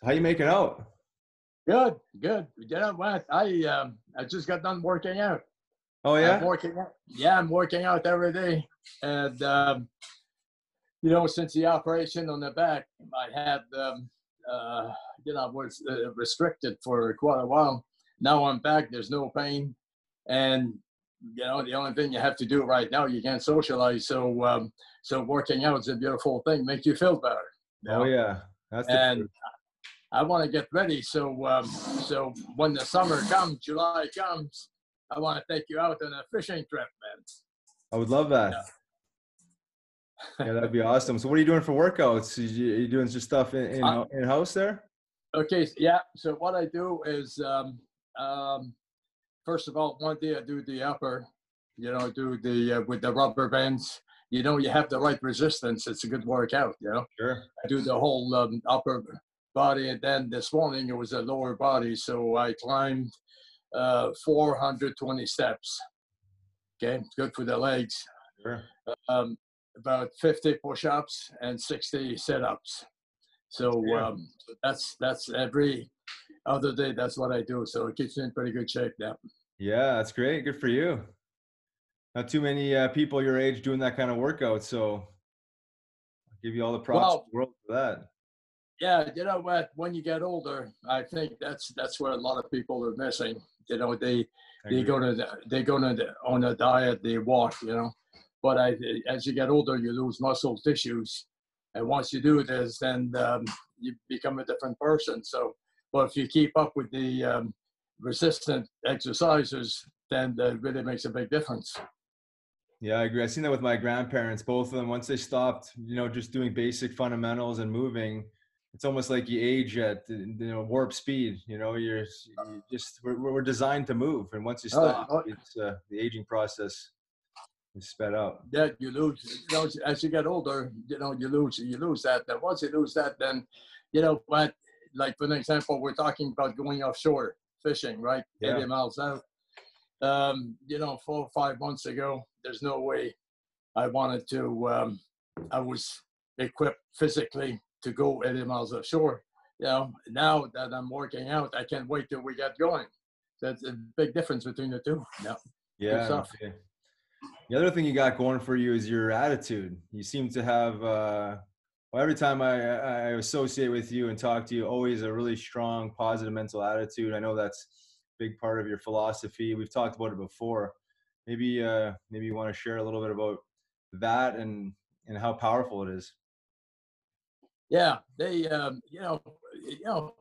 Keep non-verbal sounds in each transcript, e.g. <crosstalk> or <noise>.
So how you making out? Good, good. You know what? I um, I just got done working out. Oh yeah. I'm working out. Yeah, I'm working out every day, and um, you know, since the operation on the back, I had um, uh, you know was uh, restricted for quite a while. Now I'm back. There's no pain, and you know the only thing you have to do right now you can't socialize. So um, so working out is a beautiful thing. Makes you feel better. you Oh yeah. That's the and truth. I want to get ready. So, um, so when the summer comes, July comes, I want to take you out on a fishing trip, man. I would love that. Yeah, that'd be awesome. So what are you doing for workouts? Are you, doing just stuff in in, Uh, in house there? Okay, yeah. So what I do is, um, um, first of all, one day I do the upper, you know, do the uh, with the rubber bands. You know, you have the right resistance. It's a good workout. You know, Sure. I do the whole um, upper body, and then this morning it was a lower body. So I climbed uh, 420 steps. Okay, good for the legs. Sure. Um, about 50 push-ups and 60 sit-ups. So Yeah. um, that's that's every other day. That's what I do. So it keeps me in pretty good shape now. Yeah, that's great. Good for you. Not too many uh, people your age doing that kind of workout, so I'll give you all the props Well- in the world for that. Yeah, you know what? When you get older, I think that's that's where a lot of people are missing. You know, they they go to the, they go to the, on a diet, they walk, you know. But I, as you get older, you lose muscle tissues, and once you do this, then um, you become a different person. So, but if you keep up with the um, resistant exercises, then that really makes a big difference. Yeah, I agree. I've seen that with my grandparents. Both of them, once they stopped, you know, just doing basic fundamentals and moving, it's almost like you age at you know warp speed. You know, you're you just we're, we're designed to move, and once you Oh, stop, oh. it's uh, the aging process is sped up. Yeah, you lose. You know, as you get older, you know, you lose, you lose that. Then once you lose that, then, you know, what? Like for an example, we're talking about going offshore fishing, right? Yeah. 80 miles out. Um, you know, four or five months ago, there's no way I wanted to. Um, I was equipped physically to go 80 miles offshore. You know, now that I'm working out, I can't wait till we get going. That's a big difference between the two. Yeah. Yeah. okay. The other thing you got going for you is your attitude. You seem to have, uh, well, every time I, I I associate with you and talk to you, always a really strong, positive mental attitude. I know that's a big part of your philosophy. We've talked about it before. Maybe, uh, maybe you want to share a little bit about that and and how powerful it is. Yeah, they, um, you know, you know,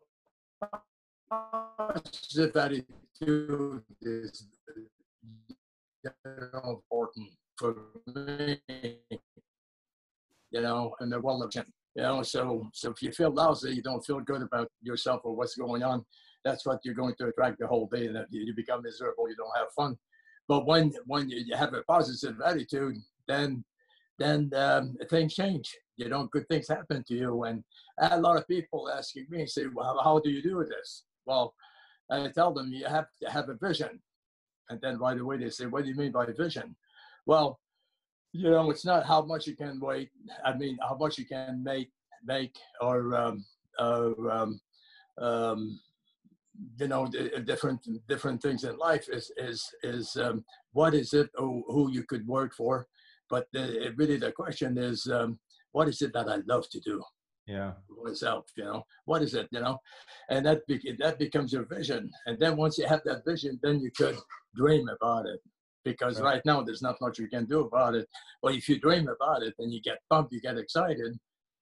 positive attitude is important for me. You know, and they're well You know, so so if you feel lousy, you don't feel good about yourself or what's going on. That's what you're going to attract the whole day. That you become miserable. You don't have fun. But when when you have a positive attitude, then then um, things change. You know, good things happen to you. And a lot of people asking me, say, well, how do you do this? Well, I tell them you have to have a vision. And then right away they say, what do you mean by vision? Well, you know, it's not how much you can wait. I mean, how much you can make, make, or, um, or um, um, you know, different different things in life is is is um, what is it who, who you could work for, but the, really the question is um, what is it that I love to do Yeah. myself? You know, what is it? You know, and that be, that becomes your vision, and then once you have that vision, then you could dream about it. Because Right. right now there's not much you can do about it. But if you dream about it and you get pumped, you get excited,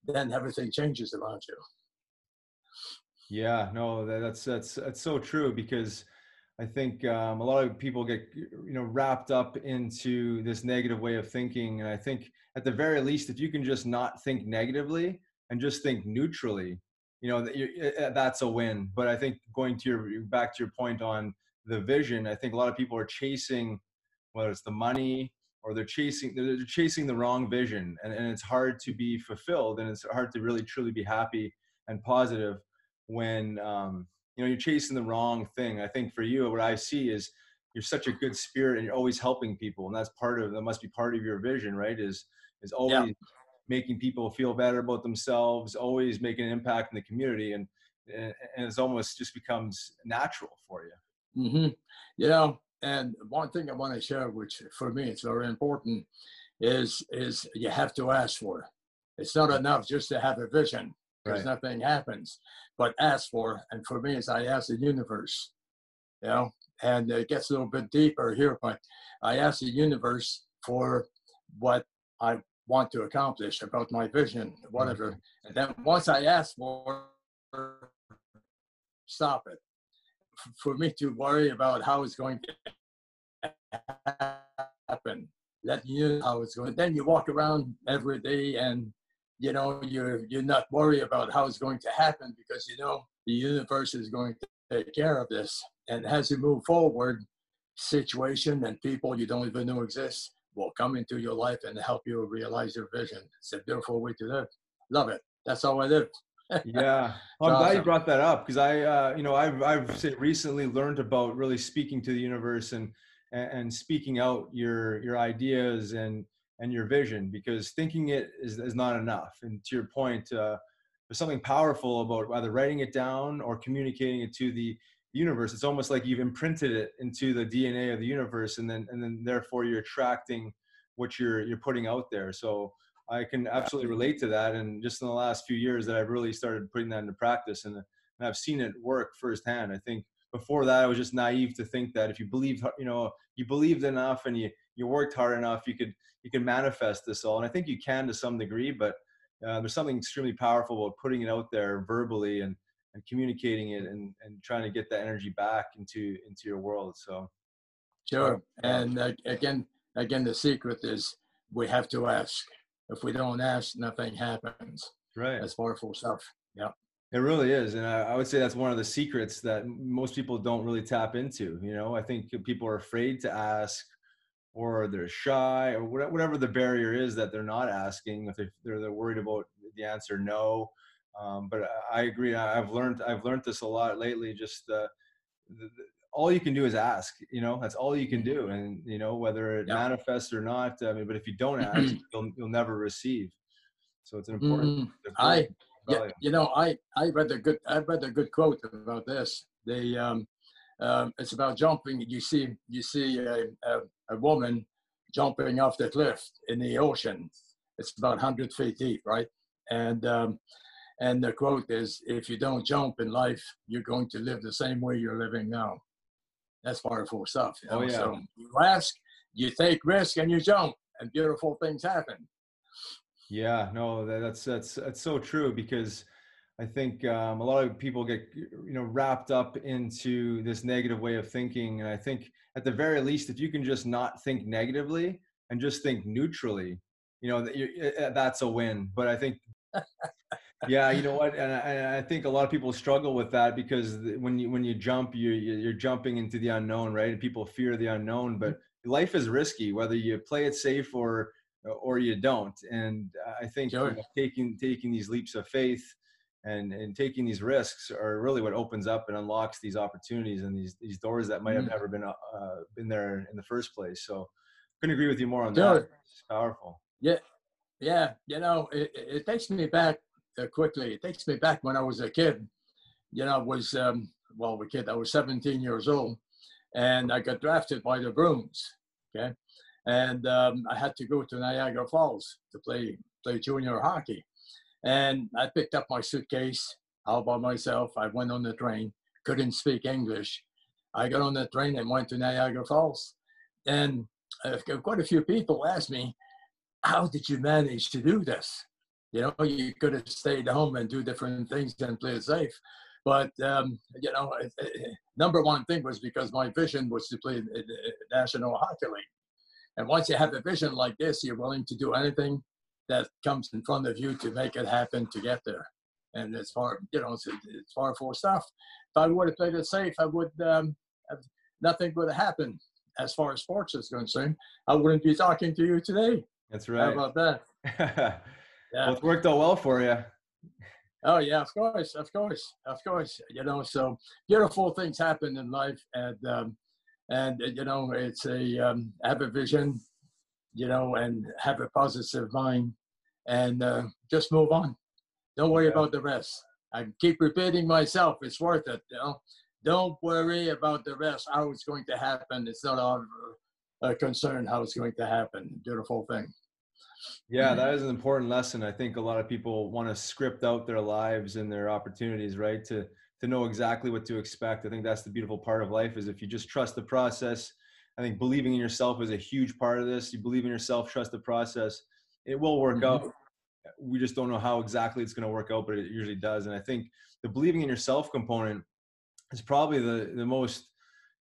then everything changes around you. Yeah, no, that's that's that's so true because I think um, a lot of people get you know wrapped up into this negative way of thinking, and I think at the very least, if you can just not think negatively and just think neutrally, you know, that uh, that's a win. But I think going to your back to your point on the vision, I think a lot of people are chasing whether it's the money or they're chasing they're chasing the wrong vision, and, and it's hard to be fulfilled, and it's hard to really truly be happy and positive when um, you know you're chasing the wrong thing. I think for you, what I see is you're such a good spirit and you're always helping people, and that's part of that must be part of your vision, right? Is is always making people feel better about themselves, always making an impact in the community, and and, it's almost just becomes natural for you. Mm-hmm. You know, and one thing I want to share, which for me it's very important, is is you have to ask for. It. It's not enough just to have a vision because right. nothing happens, but ask for. And for me, is I ask the universe, you know, and it gets a little bit deeper here, but I ask the universe for what I want to accomplish about my vision, whatever. Mm-hmm. And then once I ask for, stop it. For me to worry about how it's going to happen, let you know how it's going. Then you walk around every day and you know you're you're not worried about how it's going to happen because you know the universe is going to take care of this. And as you move forward, situation and people you don't even know exist will come into your life and help you realize your vision. It's a beautiful way to live. Love it. That's how I live. <laughs> yeah, well, I'm awesome. glad you brought that up because I, uh, you know, I've I've recently learned about really speaking to the universe and and speaking out your your ideas and and your vision because thinking it is, is not enough. And to your point, uh, there's something powerful about either writing it down or communicating it to the universe. It's almost like you've imprinted it into the dna of the universe and then and then therefore you're attracting what you're you're putting out there. So i can absolutely relate to that. And just in the last few years that i've really started putting that into practice and, and i've seen it work firsthand. I think before that i was just naive to think that if you believed you know you believed enough and you you worked hard enough you could you can manifest this all. And i think you can to some degree but uh, there's something extremely powerful about putting it out there verbally and and communicating it and, and trying to get that energy back into into your world. So sure. and uh, again again the secret is we have to ask. If we don't ask nothing happens. Right. That's powerful stuff. Yeah. It really is. And I, I would say that's one of the secrets that most people don't really tap into you know? I think people are afraid to ask or they're shy or whatever the barrier is that they're not asking if they're, they're worried about the answer no um, but I agree. I've learned I've learned this a lot lately. Just uh, the, the, all you can do is ask. You know, that's all you can do. And you know whether it manifests or not. I mean, but if you don't ask, <clears throat> you'll you'll never receive. So it's an important. Mm, I yeah, you know I I read a good I read a good quote about this. They um, um, it's about jumping. You see you see a, a, a woman jumping off the cliff in the ocean. It's about 100 feet deep, right? And um, and the quote is, if you don't jump in life, you're going to live the same way you're living now. That's powerful stuff. You know? oh, yeah. So you ask, you take risk, and you jump, and beautiful things happen. Yeah, no, that's that's that's so true because I think um, a lot of people get you know wrapped up into this negative way of thinking, and I think at the very least, if you can just not think negatively and just think neutrally, you know, that eh, eh, that's a win. But I think <laughs> yeah, you know what, and I, I, think a lot of people struggle with that because when you when you jump, you you're jumping into the unknown, right? And people fear the unknown, but mm-hmm. life is risky, whether you play it safe or or you don't. And I think sure. you know, taking taking these leaps of faith and and taking these risks are really what opens up and unlocks these opportunities and these these doors that might have mm. never been uh, been there in the first place. So, couldn't agree with you more on sure. that. It's powerful. Yeah, yeah. You know, it, it takes me back uh, quickly. It takes me back when I was a kid. You know, I was um, well, a kid. I was 17 years old, and I got drafted by the Bruins. Okay, and um, I had to go to Niagara Falls to play play junior hockey. And I picked up my suitcase all by myself. I went on the train. Couldn't speak English. I got on the train and went to Niagara Falls. And uh, quite a few people asked me, "How did you manage to do this?" You know, you could have stayed home and do different things and play safe. But, um, you know, number one thing was because my vision was to play the National Hockey League. And once you have a vision like this, you're willing to do anything that comes in front of you to make it happen to get there. And it's far, you know, it's, it's far for stuff. If I would have played it safe, I would, um, have, nothing would have happened as far as sports is concerned. I wouldn't be talking to you today. That's right. How about that? <laughs> yeah. Well, it's worked out well for you. Oh yeah, of course, of course, of course. You know, so beautiful things happen in life, and um, and you know, it's a um, have a vision, you know, and have a positive mind, and uh, just move on. Don't worry yeah. about the rest. I keep repeating myself. It's worth it. You know, don't worry about the rest. How it's going to happen. It's not our uh, concern how it's going to happen. Beautiful thing. Yeah, that is an important lesson. I think a lot of people want to script out their lives and their opportunities, right? To to know exactly what to expect. I think that's the beautiful part of life is if you just trust the process. I think believing in yourself is a huge part of this. You believe in yourself, trust the process. It will work mm-hmm. out. We just don't know how exactly it's going to work out, but it usually does. And I think the believing in yourself component is probably the the most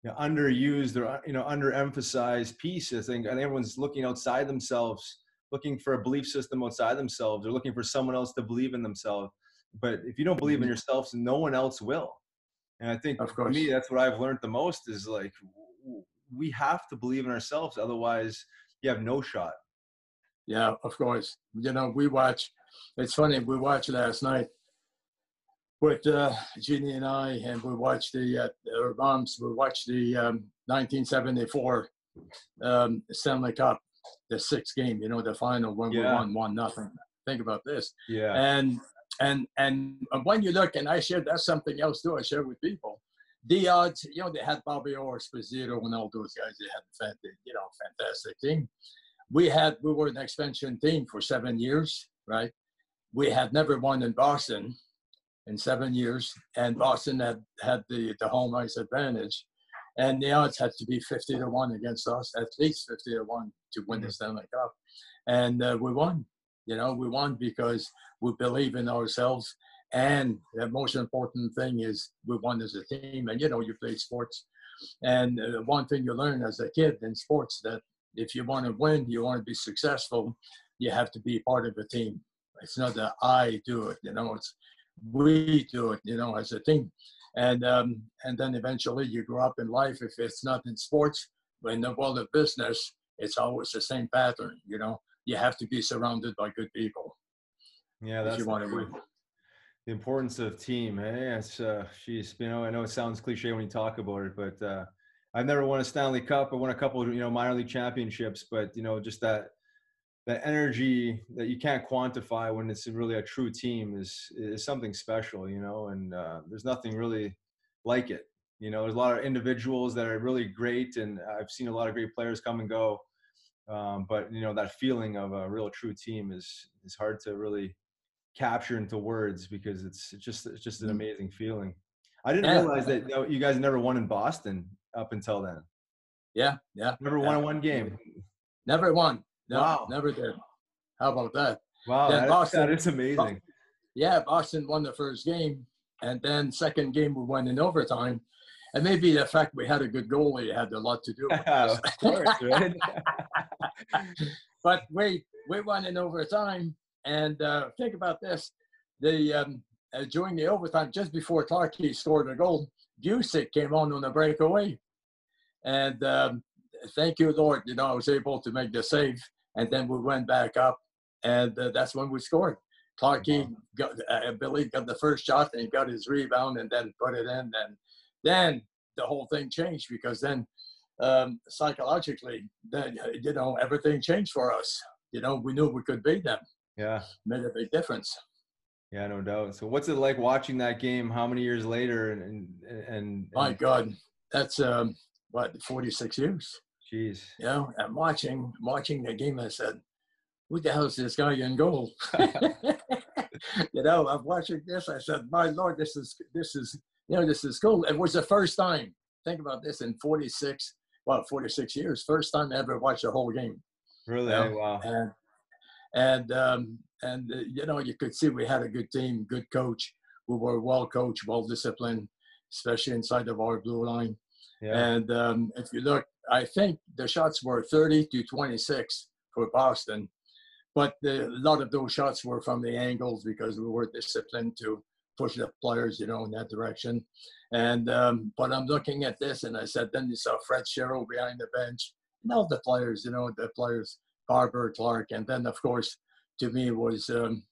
you know, underused or you know underemphasized piece. I think and everyone's looking outside themselves, looking for a belief system outside themselves. They're looking for someone else to believe in themselves. But if you don't believe in mm-hmm. yourself, no one else will. And I think for me, that's what I've learned the most is like we have to believe in ourselves, otherwise you have no shot. Yeah, of course. You know, we watch. It's funny. We watched last night with uh, Jeannie and I, and we watched the uh, our moms. We watched the um, 1974 um, Stanley Cup, the sixth game. You know, the final when yeah. we won one nothing. Think about this. Yeah. And and and when you look, and I share that's something else too. I share with people. The odds, you know, they had Bobby Orr, Esposito, and all those guys. They had, you know, fantastic team. We had, we were an expansion team for seven years, right? We had never won in Boston in seven years, and Boston had had the the home ice advantage, and the odds had to be fifty to one against us, at least fifty to one to win the Stanley Cup, and uh, we won. You know, we won because we believe in ourselves. And the most important thing is we won as a team. And you know, you play sports. And uh, one thing you learn as a kid in sports that if you want to win, you want to be successful, you have to be part of a team. It's not that I do it, you know, it's we do it, you know, as a team. And um, and then eventually you grow up in life. If it's not in sports, but in the world of business, it's always the same pattern, you know you have to be surrounded by good people. Yeah, that's you want to win. The importance of team. Hey, eh? it's uh, she's you know I know it sounds cliche when you talk about it, but uh, I've never won a Stanley Cup. I won a couple, you know, minor league championships, but you know, just that that energy that you can't quantify when it's really a true team is is something special, you know. And uh, there's nothing really like it. You know, there's a lot of individuals that are really great, and I've seen a lot of great players come and go. Um, but you know that feeling of a real true team is is hard to really capture into words because it's, it's just it's just an mm-hmm. amazing feeling. I didn't yeah. realize that you, guys never won in Boston up until then. Yeah, yeah. Never yeah. won one game. Never won. No, wow. Never did. How about that? Wow, that, Boston, that is amazing. Yeah, Boston won the first game, and then second game we won in overtime, and maybe the fact we had a good goalie had a lot to do with <laughs> of course, right? <laughs> but we we won in overtime, and uh, think about this: the um, uh, during the overtime, just before Clarky scored a goal, Bucyk came on on a breakaway, and um, thank you, Lord. You know, I was able to make the save, and then we went back up, and uh, that's when we scored. Clarky, got, I believe, got the first shot, and he got his rebound, and then put it in, and then the whole thing changed because then um, psychologically, then you know everything changed for us. You know, we knew we could beat them. Yeah, made a big difference. Yeah, no doubt. So, what's it like watching that game? How many years later? And and, and my God, that's um, what forty six years. Jeez. You know, and watching watching the game, I said, "Who the hell is this guy in goal?" <laughs> you know, I'm watching this. I said, "My Lord, this is this is you know this is cool." It was the first time. Think about this in 46 well, 46 years. First time I ever watched a whole game. Really? You know? Wow. And and um, and uh, you know you could see we had a good team, good coach. We were well coached, well disciplined, especially inside of our blue line. Yeah. And um, if you look, I think the shots were 30 to 26 for Boston, but the, a lot of those shots were from the angles because we were disciplined to push the players, you know, in that direction. And um, but I'm looking at this, and I said, then you saw Fred Shero behind the bench, and all the players, you know, the players, Barber, Clark, and then of course, to me was, um,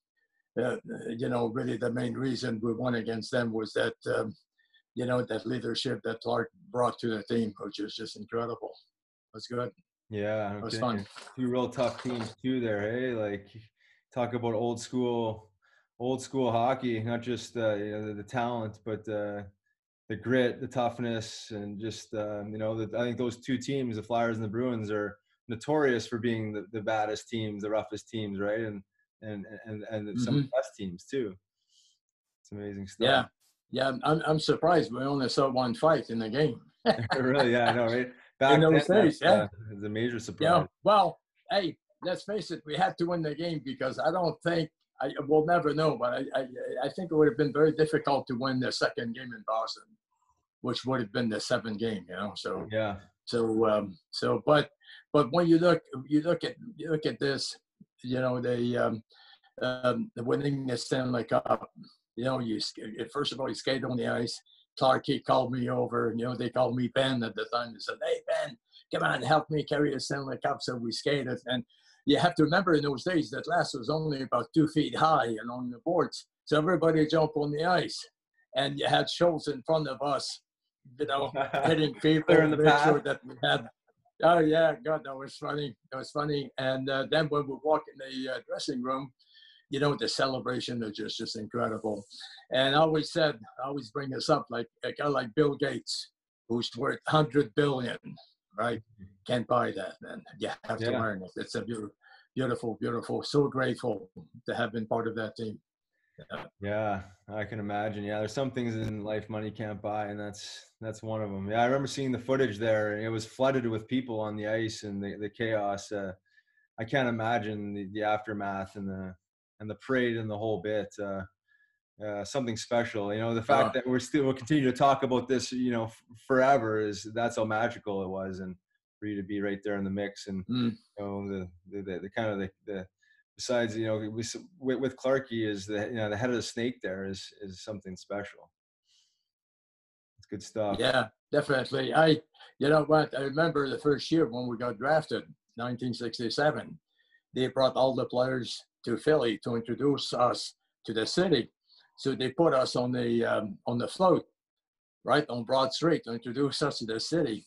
uh, you know, really the main reason we won against them was that, um, you know, that leadership that Clark brought to the team, which was just incredible. It was good. Yeah, it was fun. Two real tough teams too. There, hey, like talk about old school old school hockey, not just uh, you know, the, the, talent, but uh, the grit, the toughness, and just um, you know, the, I think those two teams, the Flyers and the Bruins, are notorious for being the, the baddest teams, the roughest teams, right? And and and and mm-hmm. some of the best teams too. It's amazing stuff. Yeah, yeah. I'm I'm surprised we only saw one fight in the game. <laughs> really? Yeah, I know, right? <laughs> Back in those then, days, yeah, uh, it's a major surprise. Yeah. Well, hey, let's face it, we had to win the game because I don't think I will never know, but I, I, I think it would have been very difficult to win the second game in Boston, which would have been the seventh game, you know. So yeah. So um, so but but when you look you look at you look at this, you know, the um, um the winning the Stanley Cup, you know, you first of all you skate on the ice. Clarky called me over, you know, they called me Ben at the time. They said, Hey Ben, come on, help me carry the Stanley Cup. So we skated and you have to remember in those days that glass was only about two feet high along the boards. So everybody jumped on the ice. And you had shows in front of us, you know, <laughs> hitting people in the make sure that we had. Oh yeah, God, that was funny. That was funny. And uh, then when we walk in the uh, dressing room, you know, the celebration is just just incredible. And I always said, I always bring this up, like a guy like Bill Gates, who's worth hundred billion, right? Can't buy that, man. You have to learn it. It's a beautiful, beautiful, beautiful. So grateful to have been part of that team. Yeah. yeah, I can imagine. Yeah, there's some things in life money can't buy, and that's that's one of them. Yeah, I remember seeing the footage there. It was flooded with people on the ice and the, the chaos. Uh, I can't imagine the, the aftermath and the and the parade and the whole bit. Uh, uh, something special. You know, the fact that we're still we'll continue to talk about this, you know, f- forever is that's how magical it was, and for you to be right there in the mix, and mm. you know, the, the the, the kind of the, the besides, you know, with, with Clarky is the you know the head of the snake there is is something special. It's good stuff. Yeah, definitely. I, you know what? I remember the first year when we got drafted, 1967. They brought all the players to Philly to introduce us to the city so they put us on the um, on the float, right on Broad Street, to introduce us to the city.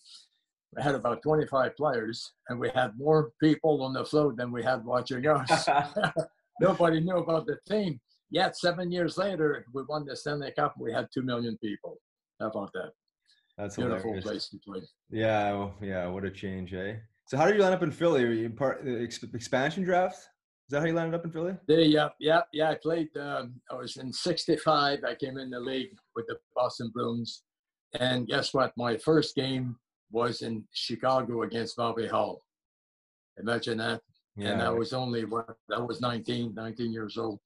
We had about 25 players, and we had more people on the float than we had watching us. <laughs> <laughs> Nobody knew about the team. Yet seven years later, we won the Stanley Cup. We had two million people. How about that? That's beautiful hilarious. place to play. Yeah, yeah. What a change, eh? So, how did you line up in Philly? Were you part the expansion draft? Is that how you landed up in Philly? Yeah, yeah, yeah, yeah. I played. Um, I was in '65. I came in the league with the Boston Bruins, and guess what? My first game was in Chicago against Bobby Hull. Imagine that. Yeah. And I was only what I was 19, 19 years old,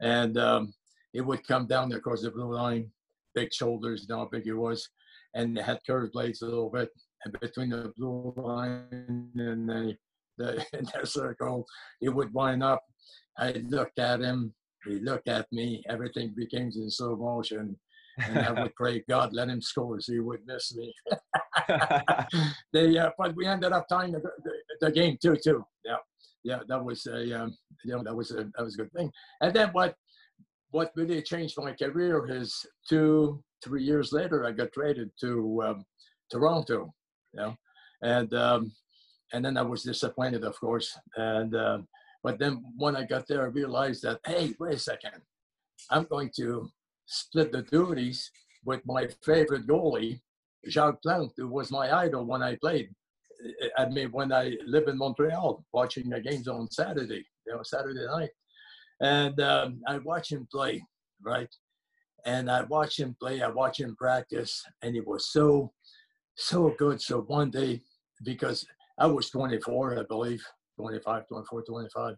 and um, it would come down there across the blue line, big shoulders, you know how big he was, and it had curved blades a little bit, and between the blue line and the the, <laughs> the circle. He would wind up. I looked at him. He looked at me. Everything became in slow motion. And I would pray, God, let him score so he would miss me. <laughs> they, uh, but we ended up tying the, the, the, game two two. Yeah, yeah, that was a, um, you know, that was a that was a good thing. And then what what really changed my career is two three years later I got traded to um, Toronto. You know, and um, and then I was disappointed, of course. And uh, but then when I got there, I realized that hey, wait a second, I'm going to split the duties with my favorite goalie, Jacques Plante, who was my idol when I played. I mean, when I live in Montreal, watching the games on Saturday, you know, Saturday night, and um, I watch him play, right? And I watch him play, I watch him practice, and he was so, so good. So one day, because I was 24, I believe, 25, 24, 25.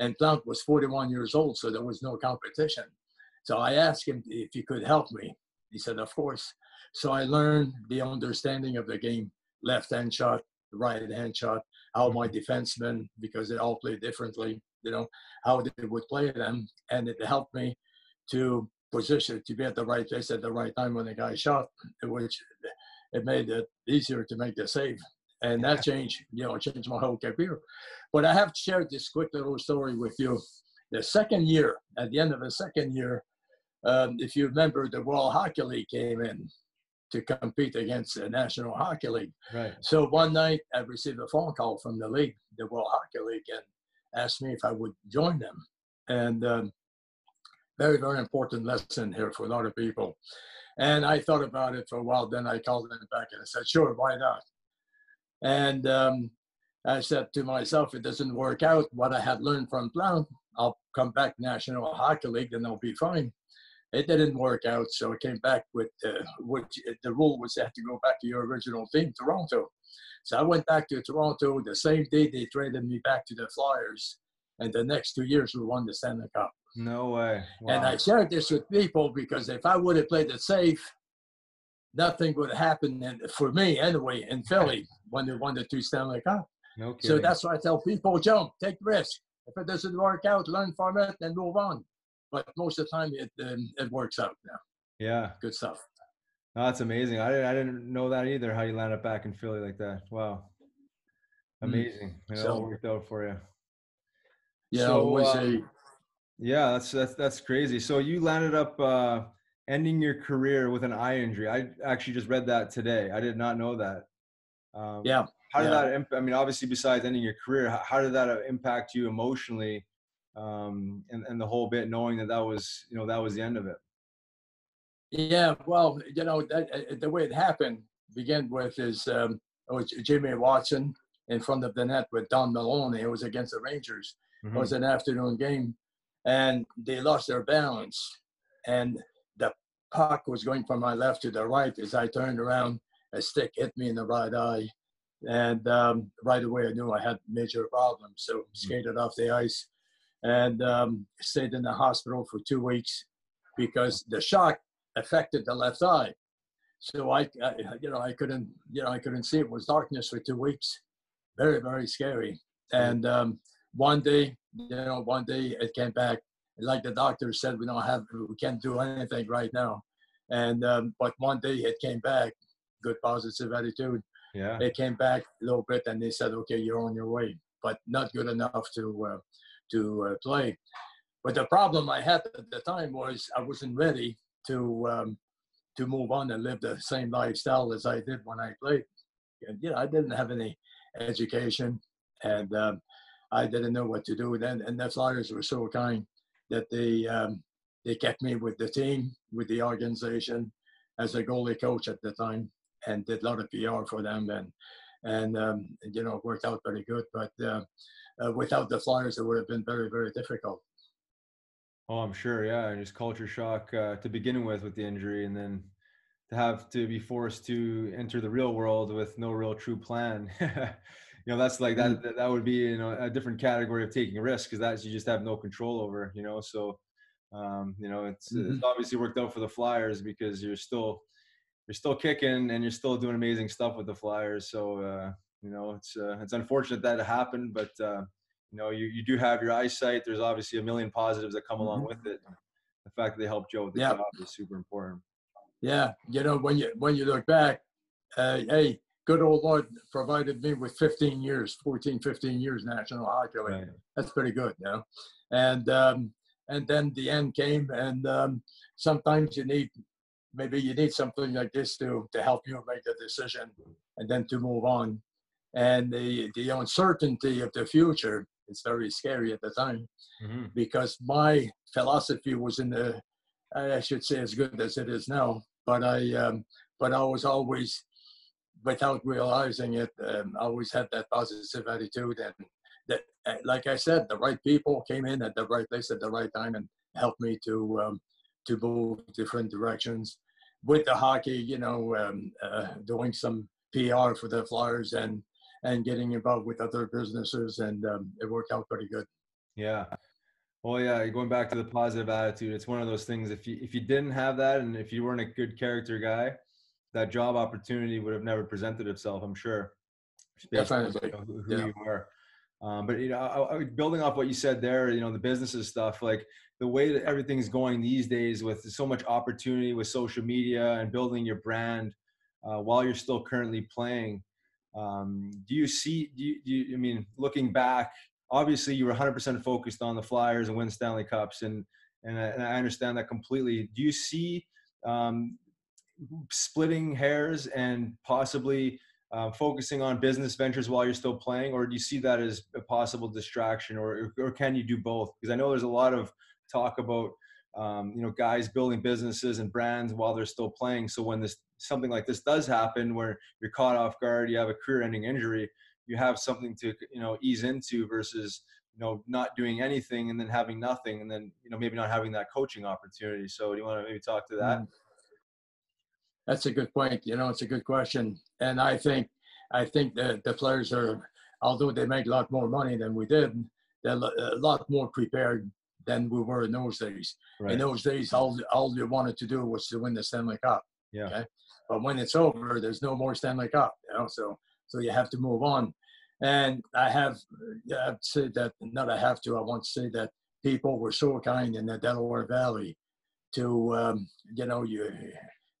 And Plante was 41 years old, so there was no competition. So I asked him if he could help me. He said, Of course. So I learned the understanding of the game left hand shot, right hand shot, how my defensemen, because they all play differently, you know, how they would play them. And it helped me to position to be at the right place at the right time when the guy shot, which it made it easier to make the save and that changed, you know, changed my whole career. But I have shared this quick little story with you. The second year, at the end of the second year, um, if you remember, the World Hockey League came in to compete against the National Hockey League. Right. So one night, I received a phone call from the league, the World Hockey League, and asked me if I would join them. And um, very, very important lesson here for a lot of people. And I thought about it for a while. Then I called them back and I said, sure, why not? And um, I said to myself, it doesn't work out what I had learned from Plante, I'll come back National Hockey League, and I'll be fine. It didn't work out, so I came back with uh, which the rule was you have to go back to your original team, Toronto. So I went back to Toronto the same day they traded me back to the Flyers, and the next two years we won the Stanley Cup. No way. Wow. And I shared this with people because if I would have played it safe, nothing would have happened and for me anyway in Philly when they won the two Stanley Cup. No so that's why I tell people jump, take risk. If it doesn't work out, learn from it and move on. But most of the time, it it works out now. Yeah, good stuff. No, that's amazing. I didn't I didn't know that either. How you landed back in Philly like that? Wow, mm. amazing. Mm. It so, all worked out for you. Yeah, so, uh, a, yeah, that's that's that's crazy. So you landed up uh, ending your career with an eye injury. I actually just read that today. I did not know that. Um, yeah, how did yeah. that imp- i mean obviously besides ending your career how, how did that uh, impact you emotionally um, and, and the whole bit knowing that that was you know that was the end of it yeah well you know that, uh, the way it happened began with is um, it was jimmy watson in front of the net with don maloney it was against the rangers mm-hmm. it was an afternoon game and they lost their balance and the puck was going from my left to the right as i turned around a stick hit me in the right eye and um, right away, I knew I had major problems. So mm-hmm. skated off the ice and um, stayed in the hospital for two weeks because the shock affected the left eye. So I, I, you know, I couldn't, you know, I couldn't see. It was darkness for two weeks. Very, very scary. And um, one day, you know, one day it came back. Like the doctor said, we don't have, we can't do anything right now. And um, but one day it came back. Good positive attitude yeah. They came back a little bit and they said, okay, you're on your way, but not good enough to uh, to uh, play. But the problem I had at the time was I wasn't ready to um, to move on and live the same lifestyle as I did when I played. And, you know, I didn't have any education, and um, I didn't know what to do. Then, and the Flyers were so kind that they um, they kept me with the team, with the organization, as a goalie coach at the time and did a lot of PR for them and and um, you know worked out very good. But uh, uh, without the Flyers, it would have been very very difficult. Oh, I'm sure. Yeah, and just culture shock uh, to begin with with the injury, and then to have to be forced to enter the real world with no real true plan. <laughs> you know, that's like that. Mm. That would be you know a different category of taking a risk because that's you just have no control over. You know, so um, you know it's, mm-hmm. it's obviously worked out for the Flyers because you're still you're still kicking and you're still doing amazing stuff with the Flyers. So uh, it's uh, it's unfortunate that it happened, but uh, you know you, you do have your eyesight. There's obviously a million positives that come along mm-hmm. with it. The fact that they helped Joe with the yep. job is super important. Yeah, you know when you when you look back, uh, hey, good old Lord provided me with 15 years, 14, 15 years National Hockey League. Right. That's pretty good, you know. And um, and then the end came, and um, sometimes you need maybe you need something like this to to help you make a decision and then to move on and the the uncertainty of the future is very scary at the time mm-hmm. because my philosophy was in the i should say as good as it is now but i um, but i was always without realizing it um, i always had that positive attitude and that uh, like i said the right people came in at the right place at the right time and helped me to um, to move different directions. With the hockey, you know, um, uh, doing some PR for the Flyers and and getting involved with other businesses, and um, it worked out pretty good. Yeah. Well, yeah, going back to the positive attitude, it's one of those things. If you if you didn't have that, and if you weren't a good character guy, that job opportunity would have never presented itself. I'm sure. Definitely. Know, who, who yeah. you are. Um, but you know, I, I, building off what you said there, you know, the businesses stuff, like the way that everything's going these days with so much opportunity with social media and building your brand uh, while you're still currently playing. Um, do you see? Do you, do you, I mean, looking back, obviously you were 100% focused on the Flyers and win Stanley Cups, and and I, and I understand that completely. Do you see um, splitting hairs and possibly uh, focusing on business ventures while you're still playing, or do you see that as a possible distraction, or or can you do both? Because I know there's a lot of talk about um, you know guys building businesses and brands while they're still playing. So when this something like this does happen, where you're caught off guard, you have a career-ending injury, you have something to you know ease into versus you know not doing anything and then having nothing and then you know maybe not having that coaching opportunity. So do you want to maybe talk to that? Mm. That's a good point. You know, it's a good question, and I think I think that the players are, although they make a lot more money than we did, they're a lot more prepared than we were in those days. Right. In those days, all all you wanted to do was to win the Stanley Cup. Yeah. Okay? But when it's over, there's no more Stanley Cup. You know, so so you have to move on. And I have I've said that not I have to. I want to say that people were so kind in the Delaware Valley to um, you know you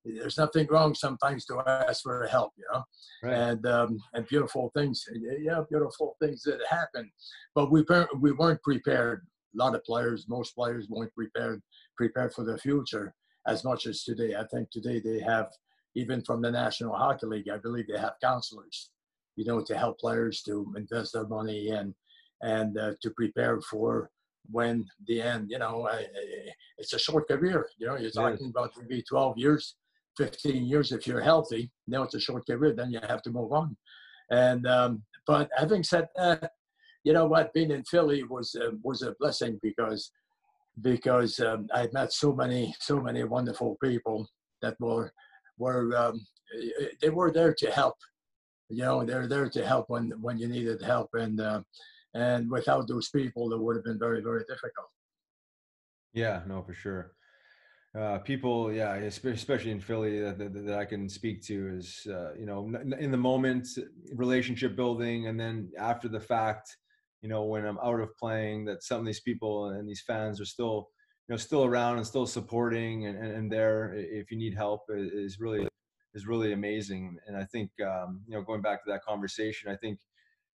there's nothing wrong sometimes to ask for help, you know, right. and um, and beautiful things, yeah, beautiful things that happen, but we we weren't prepared. A lot of players, most players weren't prepared prepared for the future as much as today. I think today they have, even from the National Hockey League, I believe they have counselors, you know, to help players to invest their money and and uh, to prepare for when the end, you know, it's a short career. You know, you're talking about maybe 12 years 15 years if you're healthy. Now it's a short career, then you have to move on. And um, but having said that, you know what, being in Philly was uh, was a blessing because because um, I met so many so many wonderful people that were were um, they were there to help. You know, they're there to help when when you needed help, and uh, and without those people, it would have been very very difficult. Yeah, no, for sure uh, people, yeah, especially in Philly, that, that, that I can speak to is, uh, you know, in the moment, relationship building, and then after the fact, you know, when I'm out of playing, that some of these people and these fans are still, you know, still around and still supporting and, and, and there if you need help is really is really amazing. And I think, um, you know, going back to that conversation, I think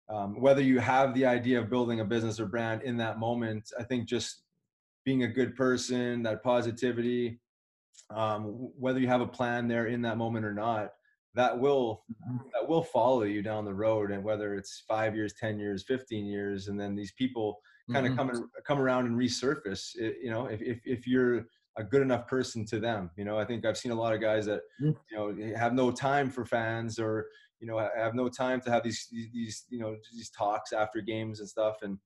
um, whether you have the idea of building a business or brand in that moment, I think just being a good person, that positivity, um, whether you have a plan there in that moment or not, that will mm-hmm. that will follow you down the road. And whether it's five years, ten years, fifteen years, and then these people kind of mm-hmm. come and come around and resurface. It, you know, if, if if you're a good enough person to them, you know, I think I've seen a lot of guys that mm. you know have no time for fans or you know have no time to have these these you know these talks after games and stuff and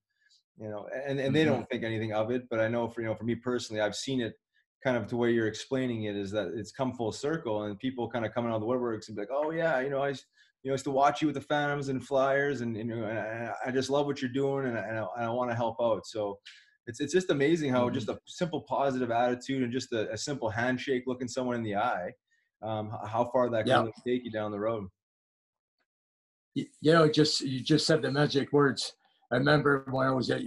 you know, and, and they mm-hmm. don't think anything of it. But I know for, you know, for me personally, I've seen it kind of to where you're explaining it is that it's come full circle and people kind of coming out of the woodworks and be like, oh yeah, you know, I, you know, I used to watch you with the Phantoms and Flyers and, you know, and I just love what you're doing and I, and I, I want to help out. So it's, it's just amazing how just mm-hmm. a simple positive attitude and just a, a simple handshake, looking someone in the eye, um, how far that can yeah. take you down the road. You know, just, you just said the magic words I remember when I was at,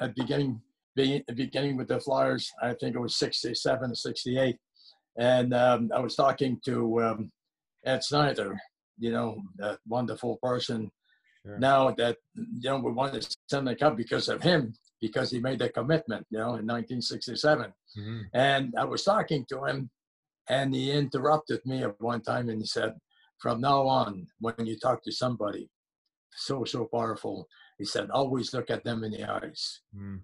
at beginning, beginning with the Flyers, I think it was 67, 68. And um, I was talking to um, Ed Snider, you know, that wonderful person. Sure. Now that, you know, we won the Stanley Cup because of him, because he made the commitment, you know, in 1967. Mm-hmm. And I was talking to him, and he interrupted me at one time and he said, From now on, when you talk to somebody so, so powerful, he said, always look at them in the eyes. Mm.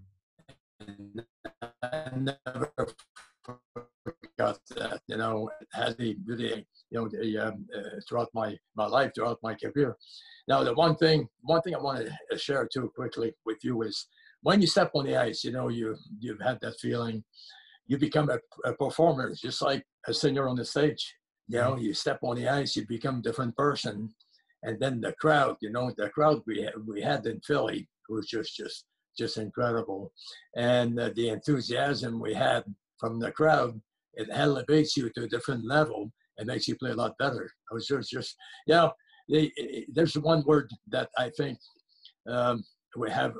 Never forgot that, you know, has he really, you know, the, um, uh, throughout my, my life, throughout my career. Now, the one thing, one thing I want to share too quickly with you is when you step on the ice, you know, you, you've had that feeling, you become a, a performer, just like a singer on the stage. You know, you step on the ice, you become a different person and then the crowd, you know, the crowd we had, we had in Philly was just just just incredible, and uh, the enthusiasm we had from the crowd it elevates you to a different level and makes you play a lot better. I was just just you know, they, there's one word that I think um, we have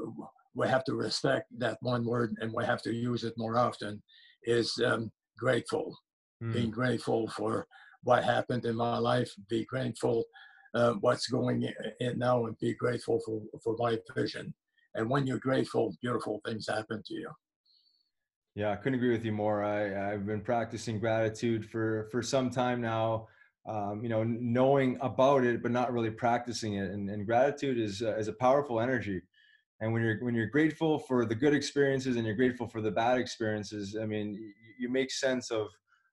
we have to respect that one word and we have to use it more often is um, grateful. Mm. Being grateful for what happened in my life, be grateful uh, what's going in now and be grateful for, for my vision. And when you're grateful, beautiful things happen to you. Yeah, I couldn't agree with you more. I, I've been practicing gratitude for, for some time now. Um, you know, knowing about it, but not really practicing it. And, and gratitude is, uh, is a powerful energy. and when you're when you're grateful for the good experiences and you're grateful for the bad experiences i mean you, you make sense of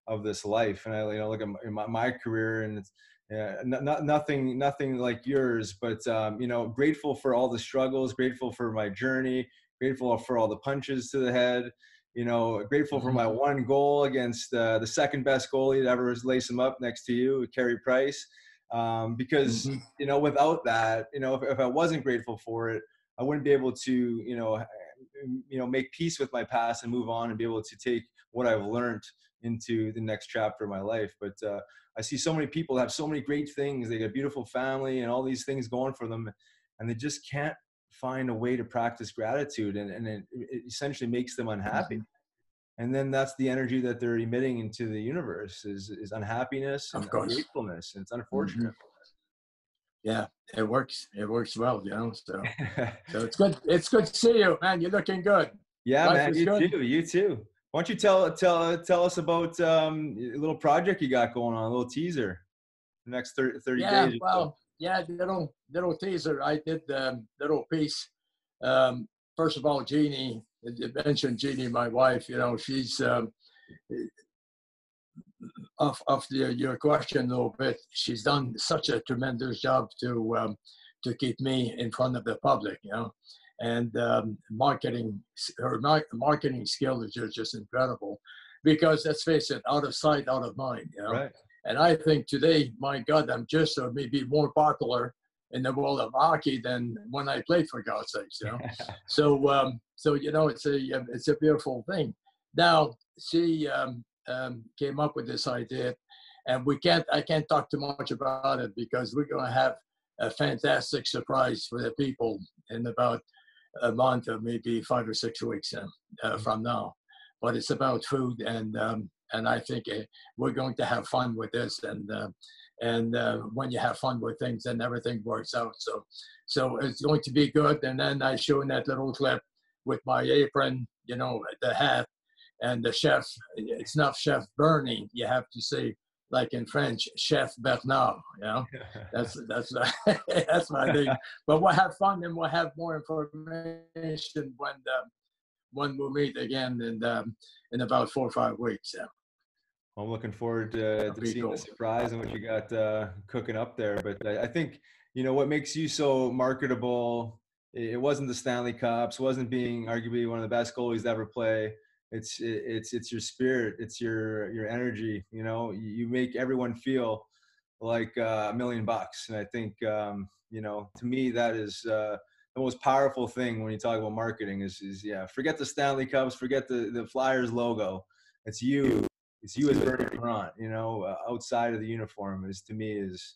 of this life and i you know look at my, my career and yeah, not, nothing nothing like yours but um, you know grateful for all the struggles grateful for my journey grateful for all the punches to the head you know grateful for my mm-hmm. one goal against uh, the second best goalie to ever lace him up next to you Carey Price um, because mm-hmm. you know without that you know if, if i wasn't grateful for it I wouldn't be able to, you know, you know, make peace with my past and move on and be able to take what I've learned into the next chapter of my life. But uh, I see so many people have so many great things. They got a beautiful family and all these things going for them, and they just can't find a way to practice gratitude, and, and it, it essentially makes them unhappy. Mm-hmm. And then that's the energy that they're emitting into the universe is, is unhappiness and gratefulness. And it's unfortunate. Mm-hmm yeah, it works. It works well, you know. So, <laughs> so it's good. It's good to see you, man. You're looking good. Yeah, Life man. You good. too. You too. Why don't you tell tell tell us about um, a little project you got going on, a little teaser. The next 30, 30 yeah, days. well, yeah, little little teaser. I did um, little piece. Um, first of all, Jeannie, you mentioned Jeannie, my wife. You know, she's um, of, of the, your question a little bit, she's done such a tremendous job to um, to keep me in front of the public, you know, and um, marketing her marketing skill is just, incredible, because let's face it, out of sight, out of mind, you know. Right. And I think today, my God, I'm just or maybe more popular in the world of hockey than when I played, for God's sakes, you know. <laughs> so, um, so you know, it's a it's a beautiful thing. Now, she um, um, came up with this idea, and we can't. I can't talk too much about it because we're going to have a fantastic surprise for the people in about a month or maybe five or six weeks uh, uh, mm-hmm. from now. But it's about food, and um, and I think uh, we're going to have fun with this. And uh, and uh, when you have fun with things, then everything works out. So so it's going to be good. And then I showed that little clip with my apron, you know, the hat, and the chef, it's not Chef Bernie. You have to say, like in French, Chef Bernard. You know, <laughs> that's that's <laughs> that's my thing. But we'll have fun and we'll have more information when um, when we meet again in um, in about four or five weeks. Yeah. I'm looking forward to, to seeing cool. the surprise and what you got uh, cooking up there. But I, I think you know what makes you so marketable. It wasn't the Stanley Cups, wasn't being arguably one of the best goalies to ever play it's it's it's your spirit it's your your energy you know you make everyone feel like uh, a million bucks and i think um, you know to me that is uh, the most powerful thing when you talk about marketing is, is yeah forget the stanley cups forget the the flyers logo. It's you it's you as Bernie Parent, you know uh, outside of the uniform is to me is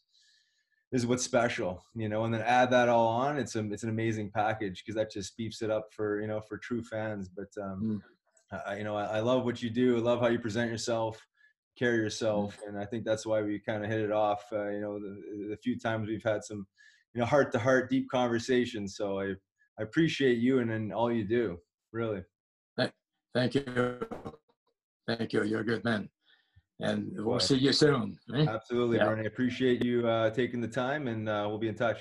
is what's special you know and then add that all on it's a it's an amazing package because that just beefs it up for you know for true fans but um mm uh, you know, I, I, love what you do. I love how you present yourself, carry yourself, mm-hmm. and I think that's why we kind of hit it off. Uh, you know, the, the, few times we've had some, you know, heart to heart, deep conversations. So I, I appreciate you and, and all you do. Really. Thank you. Thank you. You're a good man. And we'll see you soon. Right? Absolutely, yeah. Bernie. Appreciate you uh, taking the time, and uh, we'll be in touch.